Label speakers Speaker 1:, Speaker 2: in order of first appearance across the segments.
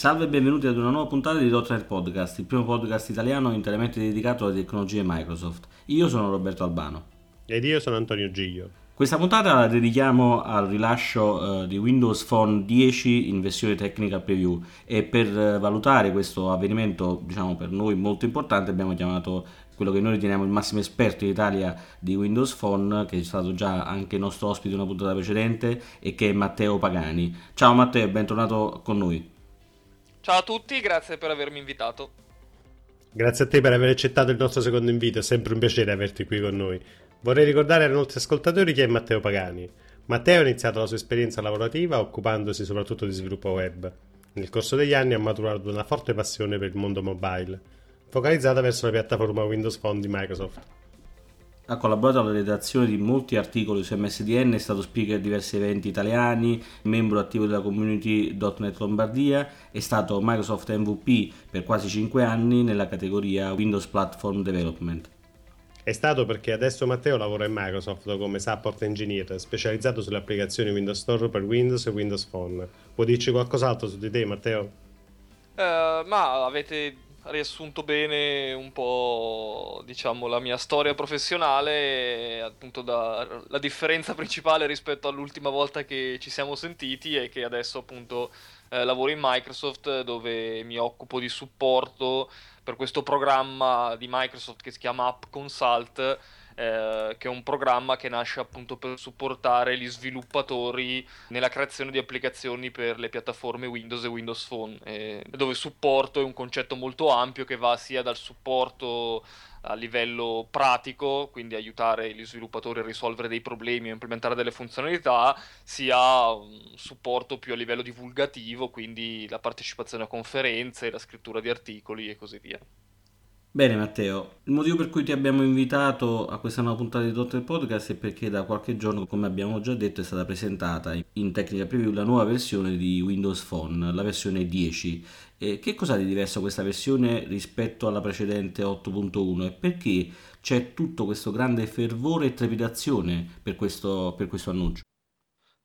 Speaker 1: Salve e benvenuti ad una nuova puntata di .NET Podcast, il primo podcast italiano interamente dedicato alle tecnologie Microsoft. Io sono Roberto Albano.
Speaker 2: Ed io sono Antonio Giglio.
Speaker 1: Questa puntata la dedichiamo al rilascio uh, di Windows Phone 10 in versione tecnica preview e per uh, valutare questo avvenimento, diciamo per noi molto importante, abbiamo chiamato quello che noi riteniamo il massimo esperto in Italia di Windows Phone, che è stato già anche nostro ospite in una puntata precedente, e che è Matteo Pagani. Ciao Matteo, bentornato con noi.
Speaker 3: Ciao a tutti, grazie per avermi invitato.
Speaker 2: Grazie a te per aver accettato il nostro secondo invito, è sempre un piacere averti qui con noi. Vorrei ricordare ai nostri ascoltatori chi è Matteo Pagani. Matteo ha iniziato la sua esperienza lavorativa occupandosi soprattutto di sviluppo web. Nel corso degli anni ha maturato una forte passione per il mondo mobile, focalizzata verso la piattaforma Windows Phone di Microsoft
Speaker 1: ha collaborato alla redazione di molti articoli su MSDN, è stato speaker a diversi eventi italiani, membro attivo della community .NET Lombardia, è stato Microsoft MVP per quasi 5 anni nella categoria Windows Platform Development.
Speaker 2: È stato perché adesso Matteo lavora in Microsoft come support engineer, specializzato sulle applicazioni Windows Store per Windows e Windows Phone. Può dirci qualcos'altro su di te, Matteo?
Speaker 3: Uh, ma avete riassunto bene un po' diciamo la mia storia professionale appunto da, la differenza principale rispetto all'ultima volta che ci siamo sentiti è che adesso appunto eh, lavoro in Microsoft dove mi occupo di supporto per questo programma di Microsoft che si chiama App Consult eh, che è un programma che nasce appunto per supportare gli sviluppatori nella creazione di applicazioni per le piattaforme Windows e Windows Phone, eh, dove supporto è un concetto molto ampio che va sia dal supporto a livello pratico, quindi aiutare gli sviluppatori a risolvere dei problemi o implementare delle funzionalità, sia un supporto più a livello divulgativo, quindi la partecipazione a conferenze, la scrittura di articoli e così via.
Speaker 1: Bene Matteo, il motivo per cui ti abbiamo invitato a questa nuova puntata di Dottor Podcast è perché da qualche giorno, come abbiamo già detto, è stata presentata in tecnica preview la nuova versione di Windows Phone, la versione 10. E che cosa ha di diverso questa versione rispetto alla precedente 8.1 e perché c'è tutto questo grande fervore e trepidazione per questo, per questo annuncio?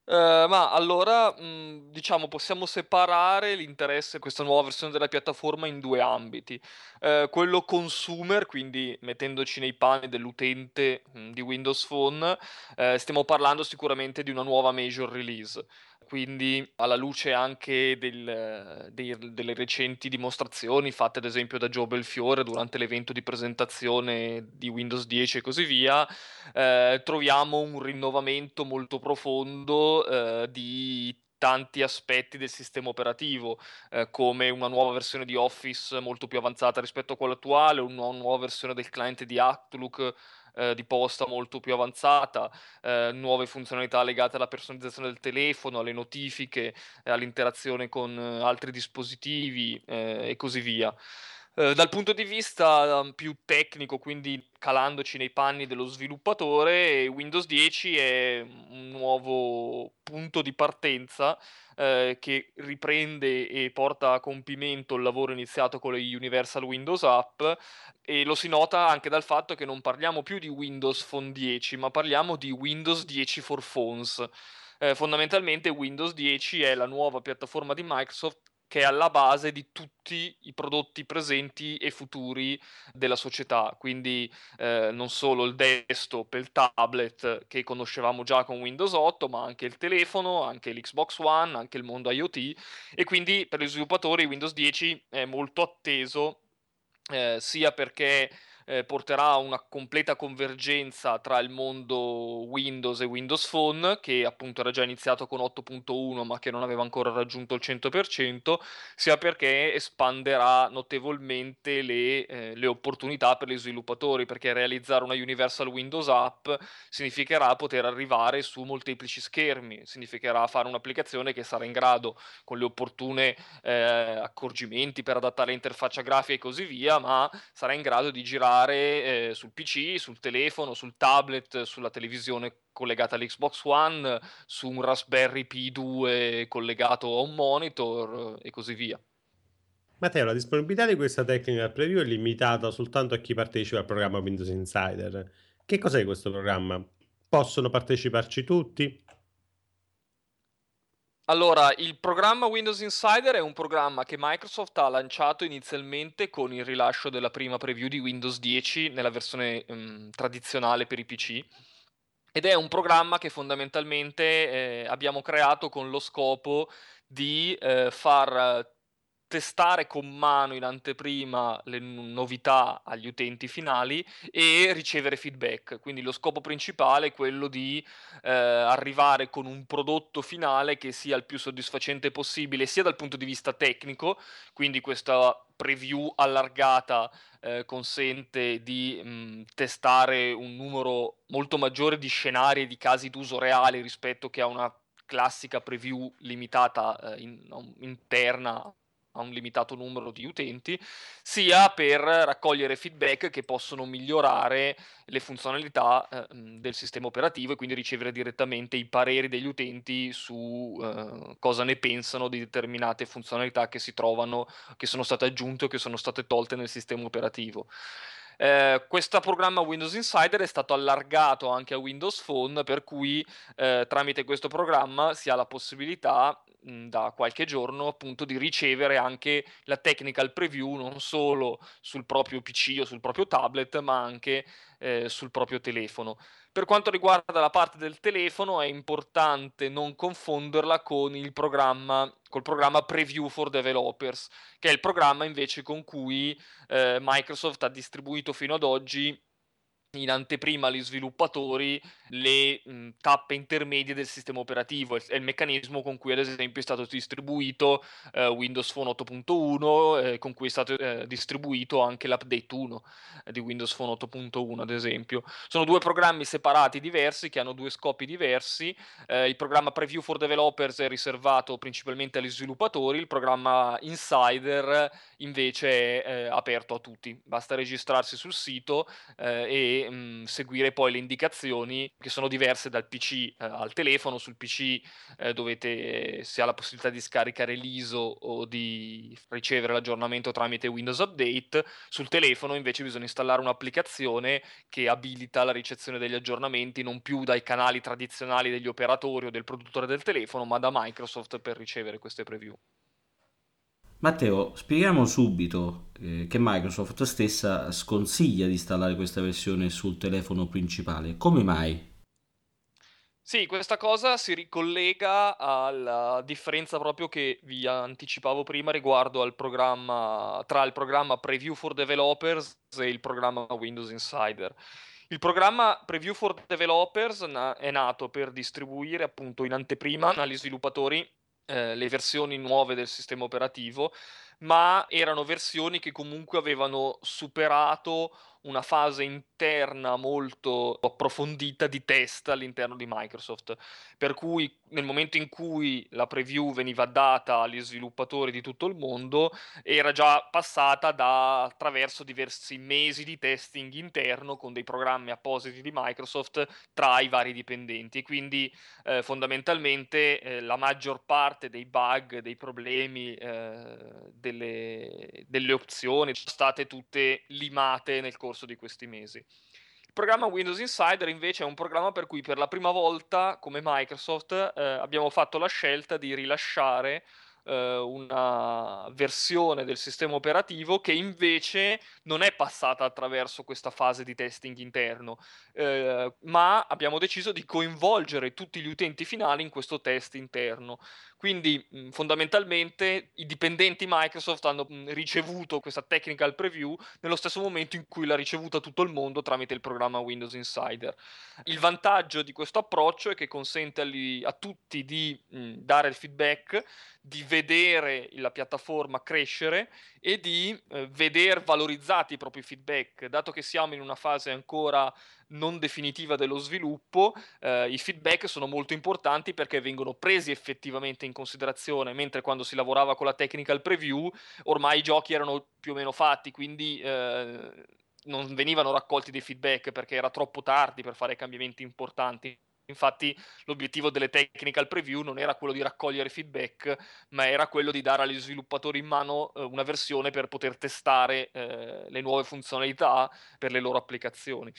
Speaker 3: Ehm, ma allora, mhmm, diciamo possiamo separare l'interesse a questa nuova versione della piattaforma in due ambiti. Ehm, quello consumer, quindi mettendoci nei panni dell'utente, mhmm, di Windows Phone, ehm, stiamo parlando sicuramente di una nuova major release. Quindi alla luce anche del dei delle recenti dimostrazioni fatte ad esempio da Joe Belfiore durante l'evento di presentazione di Windows 10 e così via, ehm, troviamo un rinnovamento molto profondo, ehm, di tanti aspetti del sistema operativo, ehm, come una nuova versione di Office molto più avanzata rispetto a quella attuale, una nuova versione del client di Outlook eh, di posta molto più avanzata, eh, nuove funzionalità legate alla personalizzazione del telefono, alle notifiche, eh, all'interazione con eh, altri dispositivi eh, e così via. Eh, dal punto di vista um, più tecnico, quindi calandoci nei panni dello sviluppatore, Windows 10 è un nuovo punto di partenza eh, che riprende e porta a compimento il lavoro iniziato con le Universal Windows App e lo si nota anche dal fatto che non parliamo più di Windows Phone 10, ma parliamo di Windows 10 for Phones. Eh, fondamentalmente Windows 10 è la nuova piattaforma di Microsoft che è alla base di tutti i prodotti presenti e futuri della società, quindi eh, non solo il desktop il tablet che conoscevamo già con Windows 8, ma anche il telefono, anche l'Xbox One, anche il mondo IoT e quindi per gli sviluppatori Windows 10 è molto atteso eh, sia perché eh, porterà a una completa convergenza tra il mondo Windows e Windows Phone, che appunto era già iniziato con 8.1 ma che non aveva ancora raggiunto il 100%, sia perché espanderà notevolmente le, eh, le opportunità per gli sviluppatori, perché realizzare una Universal Windows App significherà poter arrivare su molteplici schermi, significherà fare un'applicazione che sarà in grado, con le opportune eh, accorgimenti per adattare l'interfaccia grafica e così via, ma sarà in grado di girare giocare eh, sul PC, sul telefono, sul tablet, sulla televisione collegata all'Xbox One, su un Raspberry Pi 2 collegato a un monitor e così via.
Speaker 2: Matteo, la disponibilità di questa tecnica preview è limitata soltanto a chi partecipa al programma Windows Insider. Che cos'è questo programma? Possono parteciparci tutti?
Speaker 3: Allora, il programma Windows Insider è un programma che Microsoft ha lanciato inizialmente con il rilascio della prima preview di Windows 10 nella versione um, tradizionale per i PC. Ed è un programma che fondamentalmente eh, abbiamo creato con lo scopo di eh, far testare con mano in anteprima le novità agli utenti finali e ricevere feedback. Quindi lo scopo principale è quello di eh, arrivare con un prodotto finale che sia il più soddisfacente possibile, sia dal punto di vista tecnico, quindi questa preview allargata eh, consente di mh, testare un numero molto maggiore di scenari e di casi d'uso reali rispetto che a una classica preview limitata eh, in, interna a un limitato numero di utenti, sia per raccogliere feedback che possono migliorare le funzionalità eh, del sistema operativo e quindi ricevere direttamente i pareri degli utenti su eh, cosa ne pensano di determinate funzionalità che si trovano, che sono state aggiunte o che sono state tolte nel sistema operativo. Eh, questo programma Windows Insider è stato allargato anche a Windows Phone, per cui eh, tramite questo programma si ha la possibilità da qualche giorno appunto di ricevere anche la technical preview non solo sul proprio PC o sul proprio tablet, ma anche eh, sul proprio telefono. Per quanto riguarda la parte del telefono è importante non confonderla con il programma, col programma Preview for Developers, che è il programma invece con cui eh, Microsoft ha distribuito fino ad oggi in anteprima agli sviluppatori le mh, tappe intermedie del sistema operativo. È il meccanismo con cui, ad esempio, è stato distribuito eh, Windows Phone 8.1, eh, con cui è stato eh, distribuito anche l'update 1 eh, di Windows Phone 8.1, ad esempio. Sono due programmi separati diversi che hanno due scopi diversi. Eh, il programma Preview for Developers è riservato principalmente agli sviluppatori, il programma Insider invece è eh, aperto a tutti. Basta registrarsi sul sito e mh, seguire poi le indicazioni che sono diverse dal PC eh, al telefono. Sul PC eh, dovete, si ha la possibilità di scaricare l'ISO o di ricevere l'aggiornamento tramite Windows Update. Sul telefono invece bisogna installare un'applicazione che abilita la ricezione degli aggiornamenti non più dai canali tradizionali degli operatori o del produttore del telefono, ma da Microsoft per ricevere queste preview.
Speaker 1: Matteo, spieghiamo subito eh, che Microsoft stessa sconsiglia di installare questa versione sul telefono principale. Come mai?
Speaker 3: Sì, questa cosa si ricollega alla differenza proprio che vi anticipavo prima riguardo al programma tra il programma Preview for Developers e il programma Windows Insider. Il programma Preview for Developers è nato per distribuire appunto in anteprima agli sviluppatori eh, le versioni nuove del sistema operativo, ma erano versioni che comunque avevano superato una fase interna molto approfondita di test all'interno di Microsoft, per cui nel momento in cui la preview veniva data agli sviluppatori di tutto il mondo, era già passata da, attraverso diversi mesi di testing interno con dei programmi appositi di Microsoft tra i vari dipendenti e quindi eh, fondamentalmente eh, la maggior parte dei bug, dei problemi, eh, delle, delle opzioni sono state tutte limate nel corso di questi mesi. Programma Windows Insider invece è un programma per cui per la prima volta come Microsoft eh, abbiamo fatto la scelta di rilasciare eh, una versione del sistema operativo che invece non è passata attraverso questa fase di testing interno, eh, ma abbiamo deciso di coinvolgere tutti gli utenti finali in questo test interno. Quindi mh, fondamentalmente i dipendenti Microsoft hanno mh, ricevuto questa technical preview nello stesso momento in cui l'ha ricevuta tutto il mondo tramite il programma Windows Insider. Il vantaggio di questo approccio è che consente agli, a tutti di mh, dare il feedback, di vedere la piattaforma crescere e di eh, vedere valorizzati i propri feedback, dato che siamo in una fase ancora non definitiva dello sviluppo, eh, i feedback sono molto importanti perché vengono presi effettivamente in considerazione, mentre quando si lavorava con la technical preview ormai i giochi erano più o meno fatti, quindi eh, non venivano raccolti dei feedback perché era troppo tardi per fare cambiamenti importanti. Infatti l'obiettivo delle technical preview non era quello di raccogliere feedback, ma era quello di dare agli sviluppatori in mano eh, una versione per poter testare eh, le nuove funzionalità per le loro applicazioni.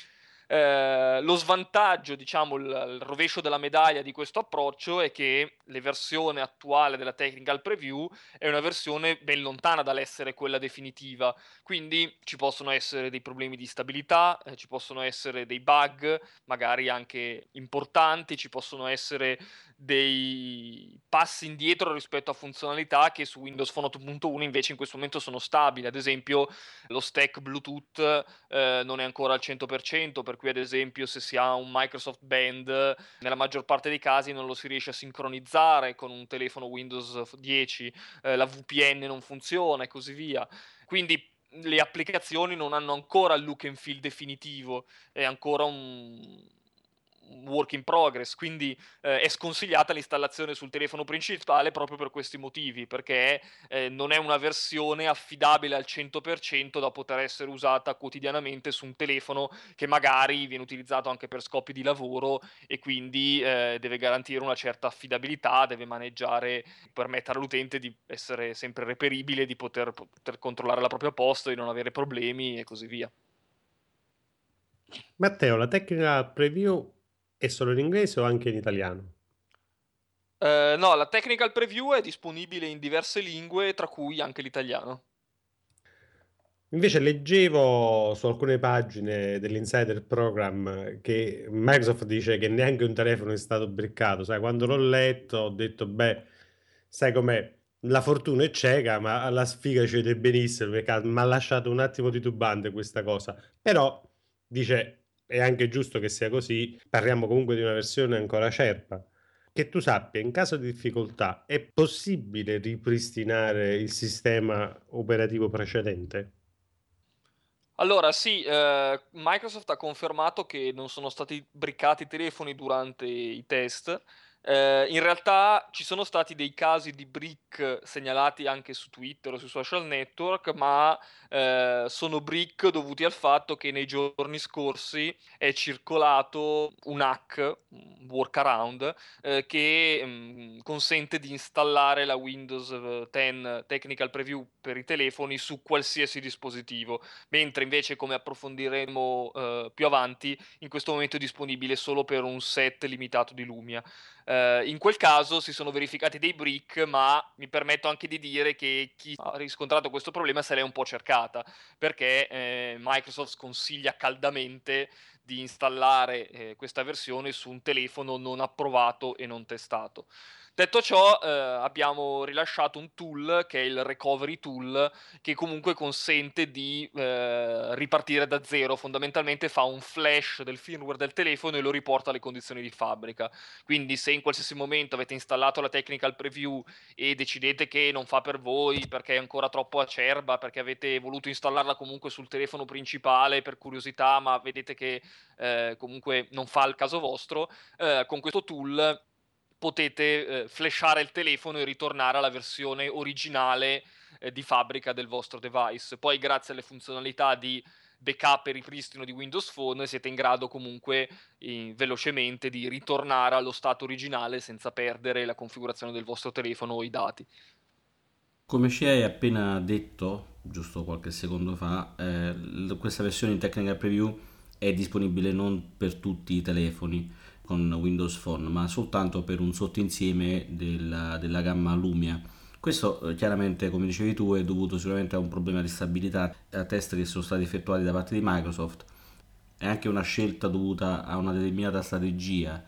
Speaker 3: Eh, lo svantaggio, diciamo, il, il, rovescio della medaglia di questo approccio è che la versione attuale della technical preview è una versione ben lontana dall'essere quella definitiva, quindi ci possono essere dei problemi di stabilità, eh, ci possono essere dei bug, magari anche importanti, ci possono essere dei passi indietro rispetto a funzionalità che su Windows Phone 8.1 invece in questo momento sono stabili. Ad esempio, lo stack Bluetooth eh, non è ancora al 100%, per cui ad esempio se si ha un Microsoft Band, nella maggior parte dei casi non lo si riesce a sincronizzare con un telefono Windows 10, eh, la VPN non funziona e così via. Quindi le applicazioni non hanno ancora il look and feel definitivo, è ancora un, work in progress, quindi eh, è sconsigliata l'installazione sul telefono principale proprio per questi motivi, perché eh, non è una versione affidabile al 100% da poter essere usata quotidianamente su un telefono che magari viene utilizzato anche per scopi di lavoro e quindi eh, deve garantire una certa affidabilità, deve maneggiare, permettere all'utente di essere sempre reperibile, di poter, poter controllare la propria posta, di non avere problemi e così via.
Speaker 2: Matteo, la tecnica preview è solo in inglese o anche in italiano?
Speaker 3: Eh, no, la technical preview è disponibile in diverse lingue, tra cui anche l'italiano.
Speaker 2: Invece leggevo su alcune pagine dell'Insider Program che Microsoft dice che neanche un telefono è stato briccato. Sai, quando l'ho letto ho detto, beh, sai com'è? La fortuna è cieca, ma la sfiga ci vede benissimo perché mi ha lasciato un attimo titubante questa cosa. Però dice è anche giusto che sia così, parliamo comunque di una versione ancora cerpa. Che tu sappia, in caso di difficoltà, è possibile ripristinare il sistema operativo precedente?
Speaker 3: Allora, sì, eh, Microsoft ha confermato che non sono stati briccati i telefoni durante i test eh, in realtà ci sono stati dei casi di brick segnalati anche su Twitter o sui social network, ma eh, sono brick dovuti al fatto che nei giorni scorsi è circolato un hack, un workaround, eh, che mh, mm, consente di installare la Windows 10 eh, Technical Preview per i telefoni su qualsiasi dispositivo, mentre invece come approfondiremo eh, più avanti, in questo momento è disponibile solo per un set limitato di Lumia. Uh, in quel caso si sono verificati dei brick, ma mi permetto anche di dire che chi ha riscontrato questo problema se l'è un po' cercata, perché eh, Microsoft sconsiglia caldamente di installare eh, questa versione su un telefono non approvato e non testato. Detto ciò, eh, abbiamo rilasciato un tool che è il Recovery Tool, che comunque consente di eh, ripartire da zero. Fondamentalmente fa un flash del firmware del telefono e lo riporta alle condizioni di fabbrica. Quindi, se in qualsiasi momento avete installato la Technical Preview e decidete che non fa per voi perché è ancora troppo acerba, perché avete voluto installarla comunque sul telefono principale per curiosità, ma vedete che eh, comunque non fa il caso vostro, eh, con questo tool potete eh, flashare il telefono e ritornare alla versione originale eh, di fabbrica del vostro device. Poi grazie alle funzionalità di backup e ripristino di Windows Phone siete in grado comunque eh, velocemente di ritornare allo stato originale senza perdere la configurazione del vostro telefono o i dati.
Speaker 1: Come ci hai appena detto, giusto qualche secondo fa, eh, questa versione in Technical Preview è disponibile non per tutti i telefoni con Windows Phone, ma soltanto per un sottoinsieme della, della gamma Lumia. Questo eh, chiaramente, come dicevi tu, è dovuto sicuramente a un problema di stabilità, a test che sono stati effettuati da parte di Microsoft. È anche una scelta dovuta a una determinata strategia.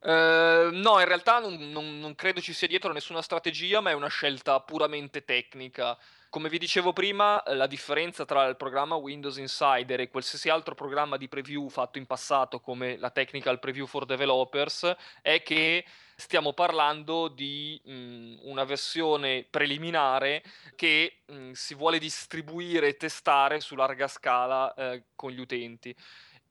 Speaker 3: Uh, no, in realtà non, non, non credo ci sia dietro nessuna strategia, ma è una scelta puramente tecnica. Come vi dicevo prima, la differenza tra il programma Windows Insider e qualsiasi altro programma di preview fatto in passato come la Technical Preview for Developers è che stiamo parlando di mh, mm, una versione preliminare che mh, mm, si vuole distribuire e testare su larga scala eh, con gli utenti.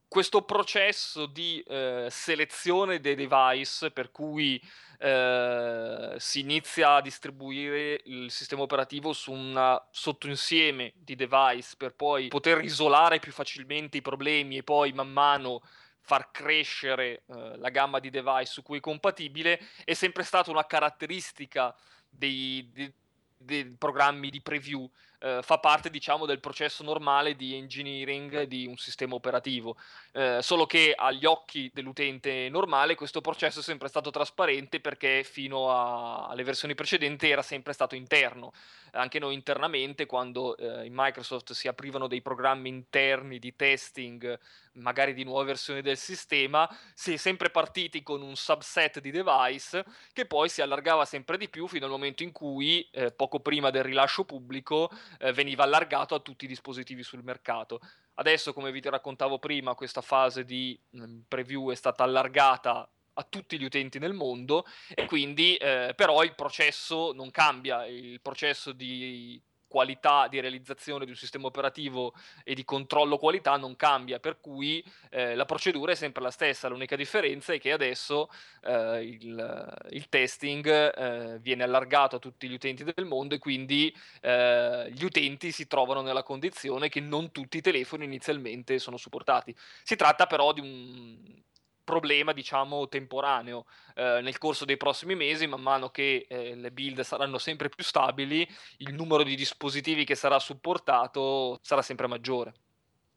Speaker 3: Questo processo di eh, selezione dei device per cui eh, si inizia a distribuire il sistema operativo su un sottoinsieme di device per poi poter isolare più facilmente i problemi e poi man mano far crescere eh, la gamma di device su cui è compatibile è sempre stata una caratteristica dei, dei dei programmi di preview eh, fa parte diciamo del processo normale di engineering di un sistema operativo, eh, solo che agli occhi dell'utente normale questo processo è sempre stato trasparente perché fino a, alle versioni precedenti era sempre stato interno. Anche noi internamente quando eh, in Microsoft si aprivano dei programmi interni di testing magari di nuove versioni del sistema, si è sempre partiti con un subset di device che poi si allargava sempre di più fino al momento in cui, eh, poco prima del rilascio pubblico, eh, veniva allargato a tutti i dispositivi sul mercato. Adesso, come vi raccontavo prima, questa fase di mm, preview è stata allargata a tutti gli utenti nel mondo e quindi eh, però il processo non cambia, il processo di qualità di realizzazione di un sistema operativo e di controllo qualità non cambia, per cui eh, la procedura è sempre la stessa, l'unica differenza è che adesso eh, il, il, testing eh, viene allargato a tutti gli utenti del mondo e quindi eh, gli utenti si trovano nella condizione che non tutti i telefoni inizialmente sono supportati. Si tratta però di un problema, diciamo, temporaneo. Eh, nel corso dei prossimi mesi, man mano che eh, le build saranno sempre più stabili, il numero di dispositivi che sarà supportato sarà sempre maggiore.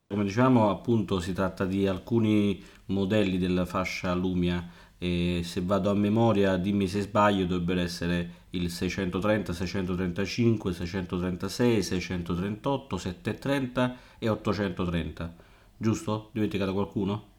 Speaker 1: Come dicevamo, appunto, si tratta di alcuni modelli della fascia Lumia e se vado a memoria, dimmi se sbaglio, dovrebbero essere il 630, 635, 636, 638, 730 e 830. Giusto? Dimenticato qualcuno?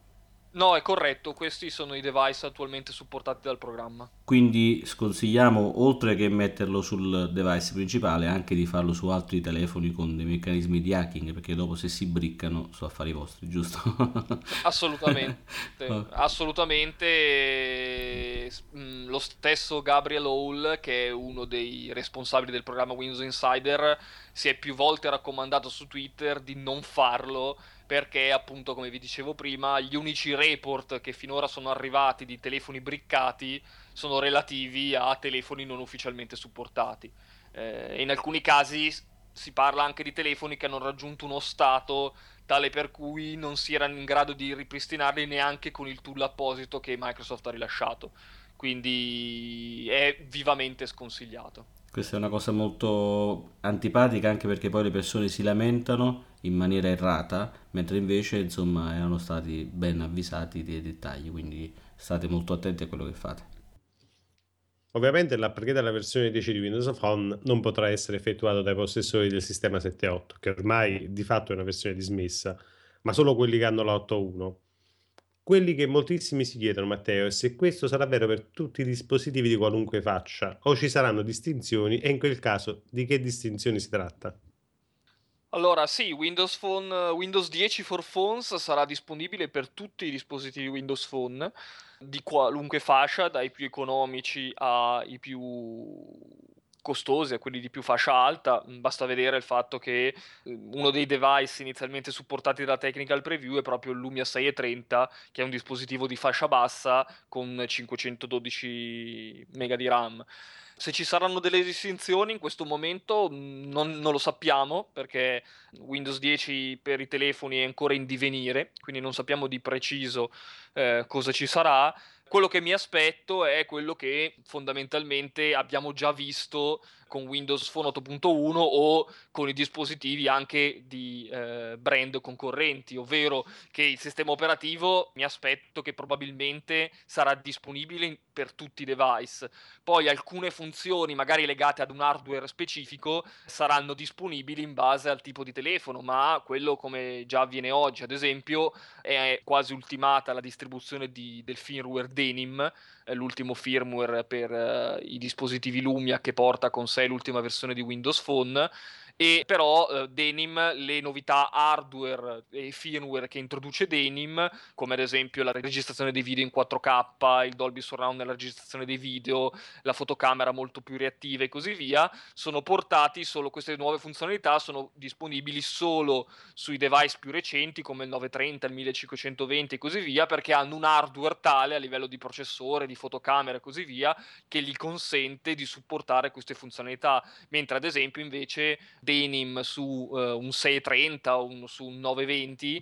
Speaker 3: No, è corretto, questi sono i device attualmente supportati dal programma.
Speaker 1: Quindi sconsigliamo, oltre che metterlo sul device principale, anche di farlo su altri telefoni con dei meccanismi di hacking, perché dopo se si briccano sono affari vostri, giusto?
Speaker 3: assolutamente, assolutamente. Mm, lo stesso Gabriel Hall, che è uno dei responsabili del programma Windows Insider, si è più volte raccomandato su Twitter di non farlo perché appunto come vi dicevo prima gli unici report che finora sono arrivati di telefoni briccati sono relativi a telefoni non ufficialmente supportati. Eh, in alcuni casi si parla anche di telefoni che hanno raggiunto uno stato tale per cui non si erano in grado di ripristinarli neanche con il tool apposito che Microsoft ha rilasciato. Quindi è vivamente sconsigliato.
Speaker 1: Questa è una cosa molto antipatica anche perché poi le persone si lamentano in maniera errata, mentre invece insomma erano stati ben avvisati dei dettagli, quindi state molto attenti a quello che fate.
Speaker 2: Ovviamente l'upgrade della versione 10 di Windows Phone non potrà essere effettuato dai possessori del sistema 7.8, che ormai di fatto è una versione dismessa, ma solo quelli che hanno la 8.1 quelli che moltissimi si chiedono, Matteo, è se questo sarà vero per tutti i dispositivi di qualunque faccia o ci saranno distinzioni e in quel caso di che distinzioni si tratta?
Speaker 3: Allora, sì, Windows Phone, Windows 10 for Phones sarà disponibile per tutti i dispositivi Windows Phone di qualunque fascia, dai più economici ai più costosi, a quelli di più fascia alta, mm, basta vedere il fatto che mm, uno dei device inizialmente supportati dalla Technical Preview è proprio il Lumia 630, che è un dispositivo di fascia bassa con 512 MB di RAM. Se ci saranno delle distinzioni in questo momento mm, non, non, lo sappiamo perché Windows 10 per i telefoni è ancora in divenire, quindi non sappiamo di preciso eh, cosa ci sarà. Quello che mi aspetto è quello che fondamentalmente abbiamo già visto con Windows Phone 8.1 o con i dispositivi anche di eh, brand concorrenti, ovvero che il sistema operativo mi aspetto che probabilmente sarà disponibile per tutti i device. Poi alcune funzioni, magari legate ad un hardware specifico, saranno disponibili in base al tipo di telefono, ma quello come già avviene oggi, ad esempio, è quasi ultimata la distribuzione di, del firmware Denim l'ultimo firmware per uh, i dispositivi Lumia che porta con sé l'ultima versione di Windows Phone e però eh, Denim le novità hardware e firmware che introduce Denim come ad esempio la registrazione dei video in 4K il Dolby Surround nella registrazione dei video la fotocamera molto più reattiva e così via sono portati solo queste nuove funzionalità sono disponibili solo sui device più recenti come il 930 il 1520 e così via perché hanno un hardware tale a livello di processore di fotocamera e così via che gli consente di supportare queste funzionalità. Mentre ad esempio invece denim su uh, un 630 o un, su un 920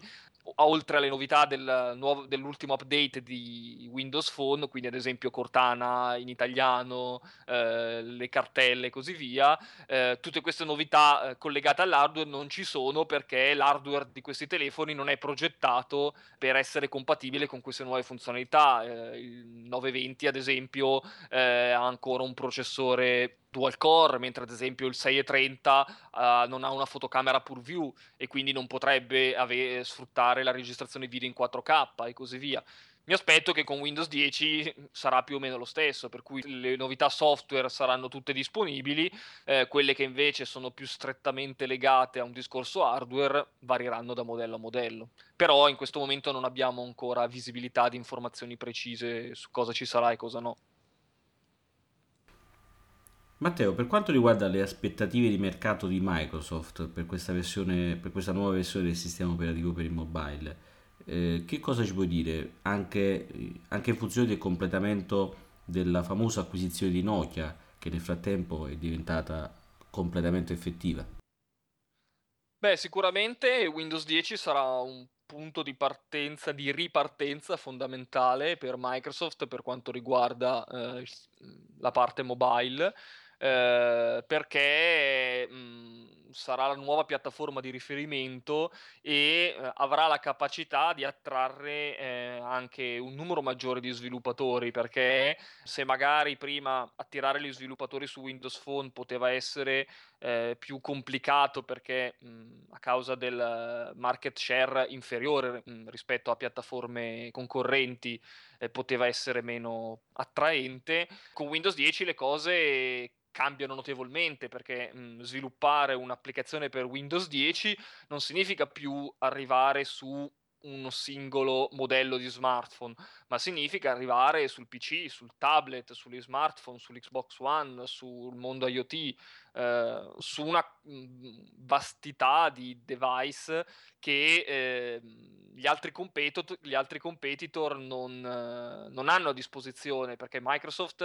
Speaker 3: oltre alle novità del nuovo, dell'ultimo update di Windows Phone, quindi ad esempio Cortana in italiano, eh, le cartelle e così via, eh, tutte queste novità eh, collegate all'hardware non ci sono perché l'hardware di questi telefoni non è progettato per essere compatibile con queste nuove funzionalità. Eh, il 920 ad esempio eh, ha ancora un processore dual core, mentre ad esempio il 630 uh, eh, non ha una fotocamera pur view e quindi non potrebbe ave- sfruttare la registrazione video in 4K e così via. Mi aspetto che con Windows 10 sarà più o meno lo stesso, per cui le novità software saranno tutte disponibili, eh, quelle che invece sono più strettamente legate a un discorso hardware varieranno da modello a modello. Però in questo momento non abbiamo ancora visibilità di informazioni precise su cosa ci sarà e cosa no.
Speaker 1: Matteo, per quanto riguarda le aspettative di mercato di Microsoft per questa, versione, per questa nuova versione del sistema operativo per il mobile, eh, che cosa ci puoi dire anche, anche in funzione del completamento della famosa acquisizione di Nokia che nel frattempo è diventata completamente effettiva?
Speaker 3: Beh, sicuramente Windows 10 sarà un punto di partenza, di ripartenza fondamentale per Microsoft per quanto riguarda eh, la parte mobile eh, perché mh, mhmm, sarà la nuova piattaforma di riferimento e eh, avrà la capacità di attrarre eh, anche un numero maggiore di sviluppatori perché se magari prima attirare gli sviluppatori su Windows Phone poteva essere eh, più complicato perché mh, mhmm, a causa del market share inferiore mh, mhmm, rispetto a piattaforme concorrenti eh, poteva essere meno attraente con Windows 10 le cose cambiano notevolmente perché mh, sviluppare un'applicazione per Windows 10 non significa più arrivare su uno singolo modello di smartphone, ma significa arrivare sul PC, sul tablet, sugli smartphone, sull'Xbox One, sul mondo IoT, eh, su una vastità di device che eh, gli, altri competitor, gli altri competitor non, eh, non, hanno a disposizione perché Microsoft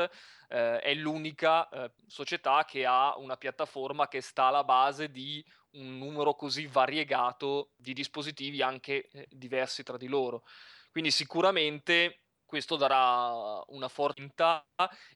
Speaker 3: eh, è l'unica società che ha una piattaforma che sta alla base di un numero così variegato di dispositivi anche diversi tra di loro. Quindi sicuramente questo darà una forza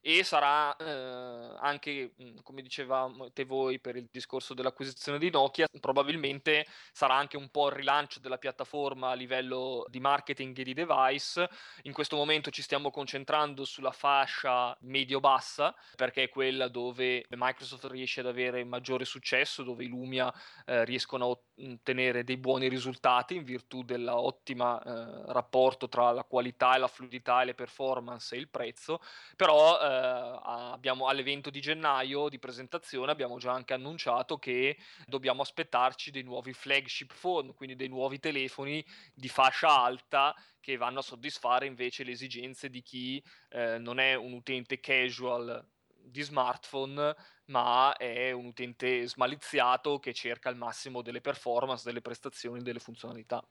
Speaker 3: e sarà eh, anche, mhmm, come dicevate voi per il discorso dell'acquisizione di Nokia, probabilmente sarà anche un po' il rilancio della piattaforma a livello di marketing e di device. In questo momento ci stiamo concentrando sulla fascia medio-bassa, perché è quella dove Microsoft riesce ad avere maggiore successo, dove i Lumia eh, riescono a ottenere dei buoni risultati in virtù dell'ottima eh, rapporto tra la qualità e la fluidità e le performance e il prezzo, però eh, abbiamo, all'evento di gennaio di presentazione abbiamo già anche annunciato che dobbiamo aspettarci dei nuovi flagship phone, quindi dei nuovi telefoni di fascia alta che vanno a soddisfare invece le esigenze di chi eh, non è un utente casual di smartphone, ma è un utente smaliziato che cerca il massimo delle performance, delle prestazioni, delle funzionalità.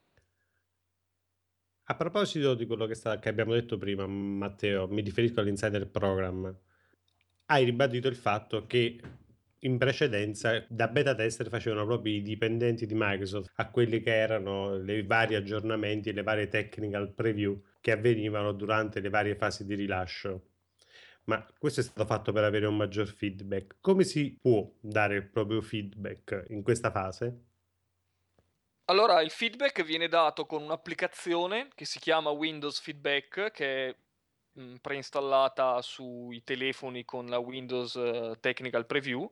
Speaker 2: A proposito di quello che, sta, che abbiamo detto prima, Matteo, mi riferisco all'insider program. Hai ribadito il fatto che in precedenza da beta tester facevano proprio i dipendenti di Microsoft a quelli che erano i vari aggiornamenti, le varie technical preview che avvenivano durante le varie fasi di rilascio. Ma questo è stato fatto per avere un maggior feedback. Come si può dare il proprio feedback in questa fase?
Speaker 3: Allora, il feedback viene dato con un'applicazione che si chiama Windows Feedback, che è mh, preinstallata sui telefoni con la Windows uh, Technical Preview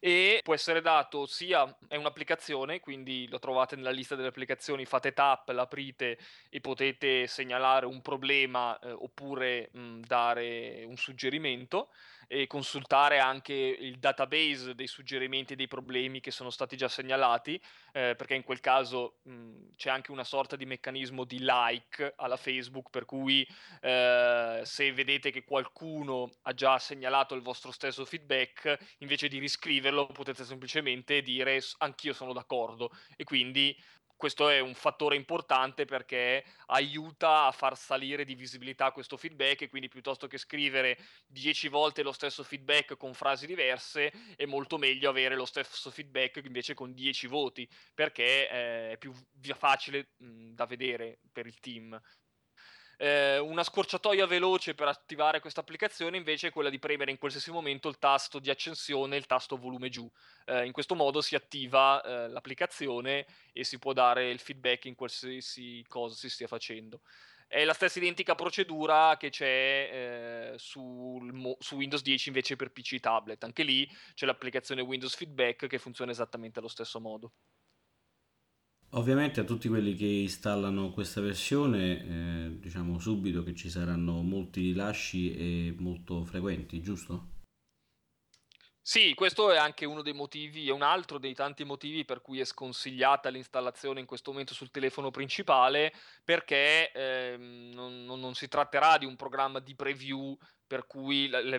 Speaker 3: e può essere dato sia, è un'applicazione, quindi lo trovate nella lista delle applicazioni, fate tap, l'aprite e potete segnalare un problema eh, oppure mh, dare un suggerimento e consultare anche il database dei suggerimenti e dei problemi che sono stati già segnalati, eh, perché in quel caso mh, c'è anche una sorta di meccanismo di like alla Facebook, per cui eh, se vedete che qualcuno ha già segnalato il vostro stesso feedback, invece di riscriverlo potete semplicemente dire anch'io sono d'accordo e quindi questo è un fattore importante perché aiuta a far salire di visibilità questo feedback e quindi piuttosto che scrivere 10 volte lo stesso feedback con frasi diverse è molto meglio avere lo stesso feedback invece con 10 voti perché eh, è più facile mh, da vedere per il team. Eh, una scorciatoia veloce per attivare questa applicazione invece è quella di premere in qualsiasi momento il tasto di accensione e il tasto volume giù. Eh, in questo modo si attiva eh, l'applicazione e si può dare il feedback in qualsiasi cosa si stia facendo. È la stessa identica procedura che c'è eh, su, su, Windows 10 invece per PC e tablet. Anche lì c'è l'applicazione Windows Feedback che funziona esattamente allo stesso modo.
Speaker 1: Ovviamente a tutti quelli che installano questa versione eh, diciamo subito che ci saranno molti rilasci e molto frequenti, giusto?
Speaker 3: Sì, questo è anche uno dei motivi, è un altro dei tanti motivi per cui è sconsigliata l'installazione in questo momento sul telefono principale, perché ehm, non, non, si tratterà di un programma di preview per cui le, le,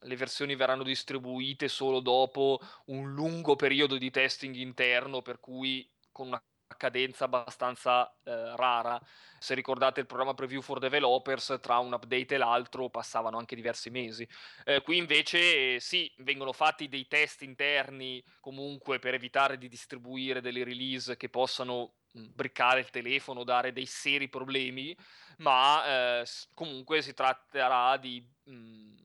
Speaker 3: le, versioni verranno distribuite solo dopo un lungo periodo di testing interno, per cui con una cadenza abbastanza eh, rara. Se ricordate il programma Preview for Developers, tra un update e l'altro passavano anche diversi mesi. Eh, qui invece sì, vengono fatti dei test interni comunque per evitare di distribuire delle release che possano mh, briccare il telefono, dare dei seri problemi, ma eh, comunque si tratterà di, mh,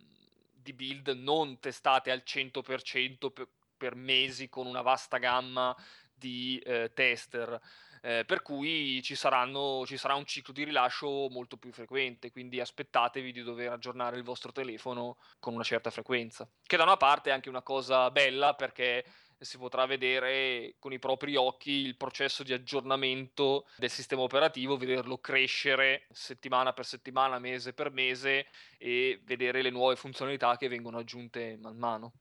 Speaker 3: di build non testate al 100% per, per mesi con una vasta gamma di eh, tester. Eh, per cui ci, saranno, ci sarà un ciclo di rilascio molto più frequente, quindi aspettatevi di dover aggiornare il vostro telefono con una certa frequenza. Che da una parte è anche una cosa bella perché si potrà vedere con i propri occhi il processo di aggiornamento del sistema operativo, vederlo crescere settimana per settimana, mese per mese e vedere le nuove funzionalità che vengono aggiunte man mano.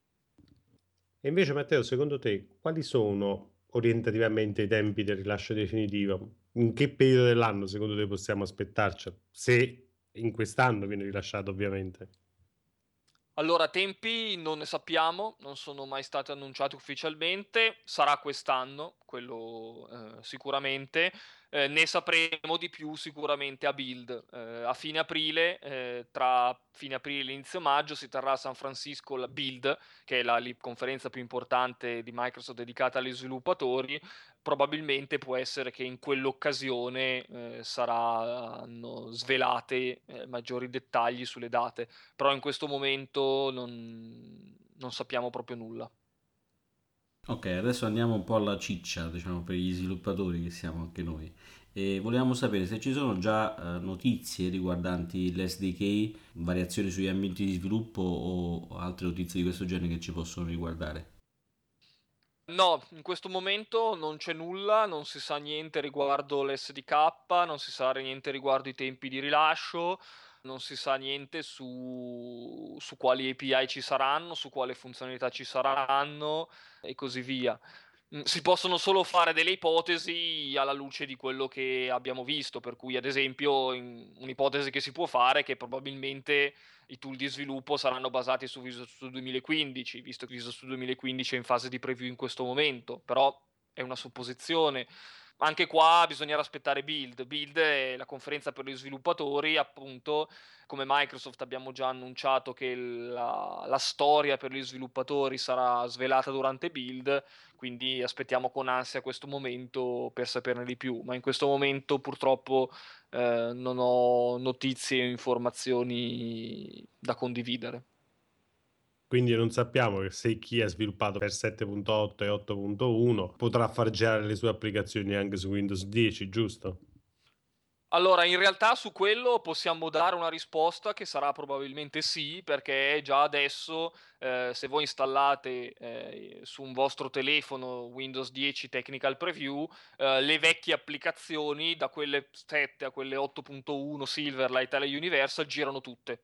Speaker 2: E invece Matteo, secondo te quali sono orientativamente i tempi del rilascio definitivo? In che periodo dell'anno secondo te possiamo aspettarci? Se in quest'anno viene rilasciato ovviamente.
Speaker 3: Allora, tempi non ne sappiamo, non sono mai stati annunciati ufficialmente, sarà quest'anno, quello eh, sicuramente. Eh, ne sapremo di più sicuramente a Build. Eh, a fine aprile, eh, tra fine aprile e inizio maggio, si terrà a San Francisco la Build, che è la conferenza più importante di Microsoft dedicata agli sviluppatori. Probabilmente può essere che in quell'occasione eh, saranno svelate eh, maggiori dettagli sulle date, però in questo momento non, non sappiamo proprio nulla.
Speaker 1: Ok, adesso andiamo un po' alla ciccia, diciamo, per gli sviluppatori che siamo anche noi. E volevamo sapere se ci sono già uh, notizie riguardanti l'SDK, variazioni sugli ambienti di sviluppo o altre notizie di questo genere che ci possono riguardare.
Speaker 3: No, in questo momento non c'è nulla, non si sa niente riguardo l'SDK, non si sa niente riguardo i tempi di rilascio, non si sa niente su, su quali API ci saranno, su quali funzionalità ci saranno e così via. Mm, si possono solo fare delle ipotesi alla luce di quello che abbiamo visto, per cui ad esempio un'ipotesi che si può fare è che probabilmente i tool di sviluppo saranno basati su Visual Studio 2015, visto che Visual Studio 2015 è in fase di preview in questo momento, però è una supposizione. Anche qua bisognerà aspettare Build. Build è la conferenza per gli sviluppatori, appunto, come Microsoft abbiamo già annunciato che la, la storia per gli sviluppatori sarà svelata durante Build, quindi aspettiamo con ansia questo momento per saperne di più, ma in questo momento purtroppo eh, non ho notizie o informazioni da condividere.
Speaker 2: Quindi non sappiamo se chi ha sviluppato per 7.8 e 8.1 potrà far girare le sue applicazioni anche su Windows 10, giusto?
Speaker 3: Allora, in realtà su quello possiamo dare una risposta che sarà probabilmente sì, perché già adesso eh, se voi installate eh, su un vostro telefono Windows 10 Technical Preview, eh, le vecchie applicazioni da quelle 7 a quelle 8.1 Silverlight alle Universal girano tutte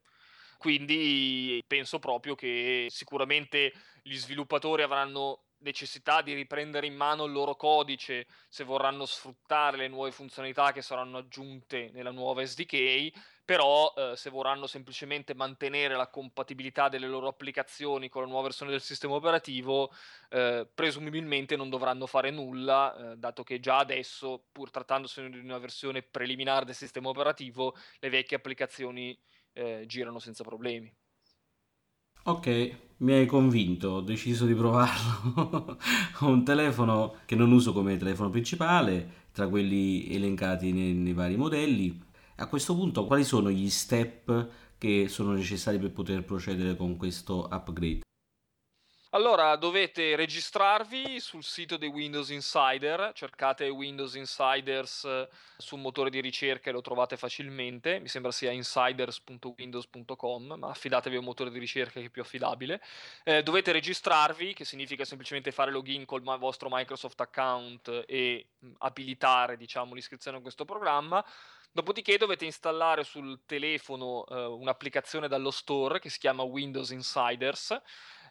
Speaker 3: quindi penso proprio che sicuramente gli sviluppatori avranno necessità di riprendere in mano il loro codice se vorranno sfruttare le nuove funzionalità che saranno aggiunte nella nuova SDK, però eh, se vorranno semplicemente mantenere la compatibilità delle loro applicazioni con la nuova versione del sistema operativo, eh, presumibilmente non dovranno fare nulla, eh, dato che già adesso, pur trattandosi di una versione preliminare del sistema operativo, le vecchie applicazioni eh, girano senza problemi.
Speaker 1: Ok, mi hai convinto, ho deciso di provarlo. Ho un telefono che non uso come telefono principale, tra quelli elencati nei, nei vari modelli. A questo punto, quali sono gli step che sono necessari per poter procedere con questo upgrade?
Speaker 3: Allora, dovete registrarvi sul sito di Windows Insider, cercate Windows Insiders eh, su un motore di ricerca e lo trovate facilmente, mi sembra sia insiders.windows.com, ma affidatevi a un motore di ricerca che è più affidabile. Eh, dovete registrarvi, che significa semplicemente fare login col vostro Microsoft account e abilitare, diciamo, l'iscrizione a questo programma. Dopodiché dovete installare sul telefono eh, un'applicazione dallo store che si chiama Windows Insiders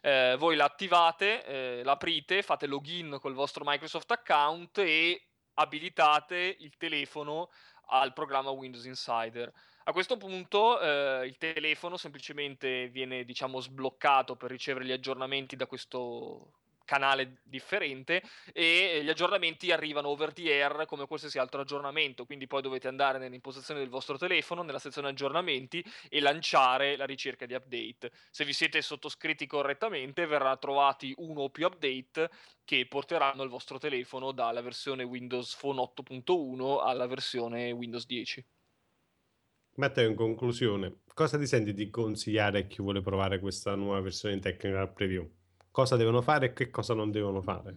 Speaker 3: eh, voi l'attivate, eh, l'aprite, fate login col vostro Microsoft account e abilitate il telefono al programma Windows Insider. A questo punto eh, il telefono semplicemente viene diciamo sbloccato per ricevere gli aggiornamenti da questo canale differente e gli aggiornamenti arrivano over the air come qualsiasi altro aggiornamento, quindi poi dovete andare nell'impostazione del vostro telefono, nella sezione aggiornamenti e lanciare la ricerca di update. Se vi siete sottoscritti correttamente verrà trovati uno o più update che porteranno il vostro telefono dalla versione Windows Phone 8.1 alla versione Windows 10.
Speaker 2: Matteo, in conclusione, cosa ti senti di consigliare a chi vuole provare questa nuova versione in Technical Preview? Cosa devono fare e che cosa non devono fare.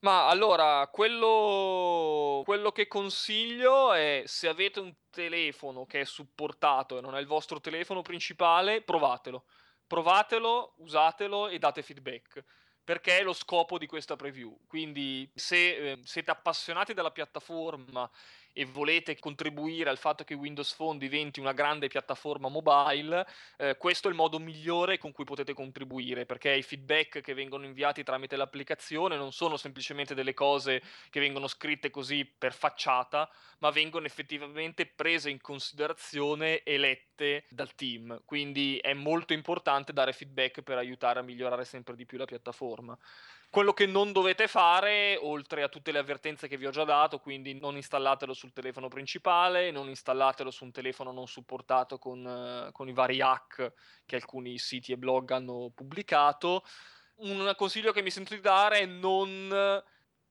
Speaker 3: Ma allora, quello, quello che consiglio è se avete un telefono che è supportato e non è il vostro telefono principale, provatelo. Provatelo, usatelo e date feedback perché è lo scopo di questa preview. Quindi se eh, siete appassionati della piattaforma e volete contribuire al fatto che Windows Phone diventi una grande piattaforma mobile, eh, questo è il modo migliore con cui potete contribuire, perché i feedback che vengono inviati tramite l'applicazione non sono semplicemente delle cose che vengono scritte così per facciata, ma vengono effettivamente prese in considerazione e lette dal team. Quindi è molto importante dare feedback per aiutare a migliorare sempre di più la piattaforma. Quello che non dovete fare, oltre a tutte le avvertenze che vi ho già dato, quindi non installatelo sul telefono principale, non installatelo su un telefono non supportato con, uh, con i vari hack che alcuni siti e blog hanno pubblicato. Un consiglio che mi sento di dare è non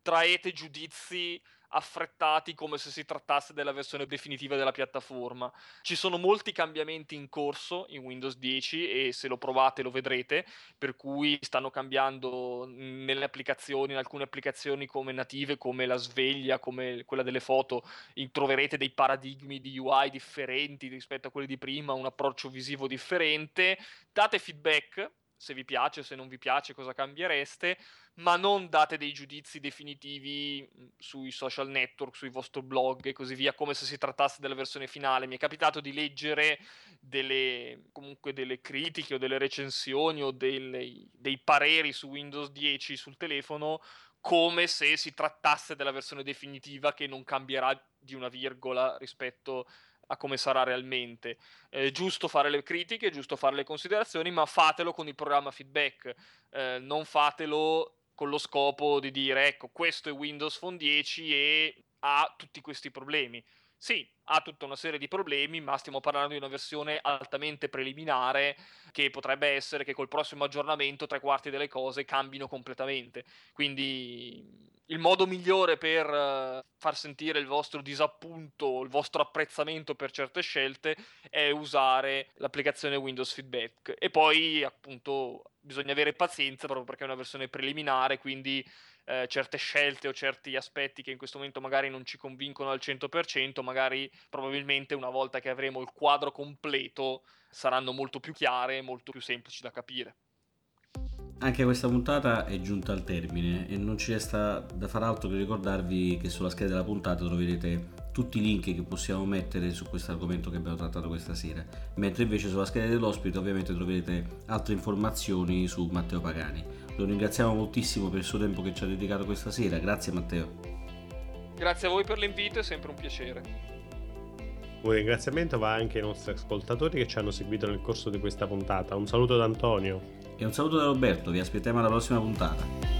Speaker 3: traete giudizi affrettati come se si trattasse della versione definitiva della piattaforma. Ci sono molti cambiamenti in corso in Windows 10 e se lo provate lo vedrete, per cui stanno cambiando nelle applicazioni, in alcune applicazioni come native, come la sveglia, come quella delle foto, troverete dei paradigmi di UI differenti rispetto a quelli di prima, un approccio visivo differente. Date feedback se vi piace se non vi piace cosa cambiereste, ma non date dei giudizi definitivi sui social network, sui vostri blog e così via, come se si trattasse della versione finale. Mi è capitato di leggere delle, comunque delle critiche o delle recensioni o delle, dei pareri su Windows 10 sul telefono come se si trattasse della versione definitiva che non cambierà di una virgola rispetto a come sarà realmente. È giusto fare le critiche, è giusto fare le considerazioni, ma fatelo con il programma feedback, eh, non fatelo con lo scopo di dire ecco questo è Windows Phone 10 e ha tutti questi problemi. Sì, ha tutta una serie di problemi, ma stiamo parlando di una versione altamente preliminare che potrebbe essere che col prossimo aggiornamento tre quarti delle cose cambino completamente. Quindi il modo migliore per uh, far sentire il vostro disappunto, il vostro apprezzamento per certe scelte è usare l'applicazione Windows Feedback. E poi appunto bisogna avere pazienza proprio perché è una versione preliminare, quindi eh, certe scelte o certi aspetti che in questo momento magari non ci convincono al 100%, magari probabilmente una volta che avremo il quadro completo saranno molto più chiare e molto più semplici da capire.
Speaker 1: Anche questa puntata è giunta al termine e non ci resta da far altro che ricordarvi che sulla scheda della puntata troverete tutti i link che possiamo mettere su questo argomento che abbiamo trattato questa sera, mentre invece sulla scheda dell'ospite ovviamente troverete altre informazioni su Matteo Pagani. Lo ringraziamo moltissimo per il suo tempo che ci ha dedicato questa sera. Grazie Matteo.
Speaker 3: Grazie a voi per l'invito, è sempre un piacere.
Speaker 2: Un ringraziamento va anche ai nostri ascoltatori che ci hanno seguito nel corso di questa puntata. Un saluto da Antonio.
Speaker 1: E un saluto da Roberto, vi aspettiamo alla prossima puntata.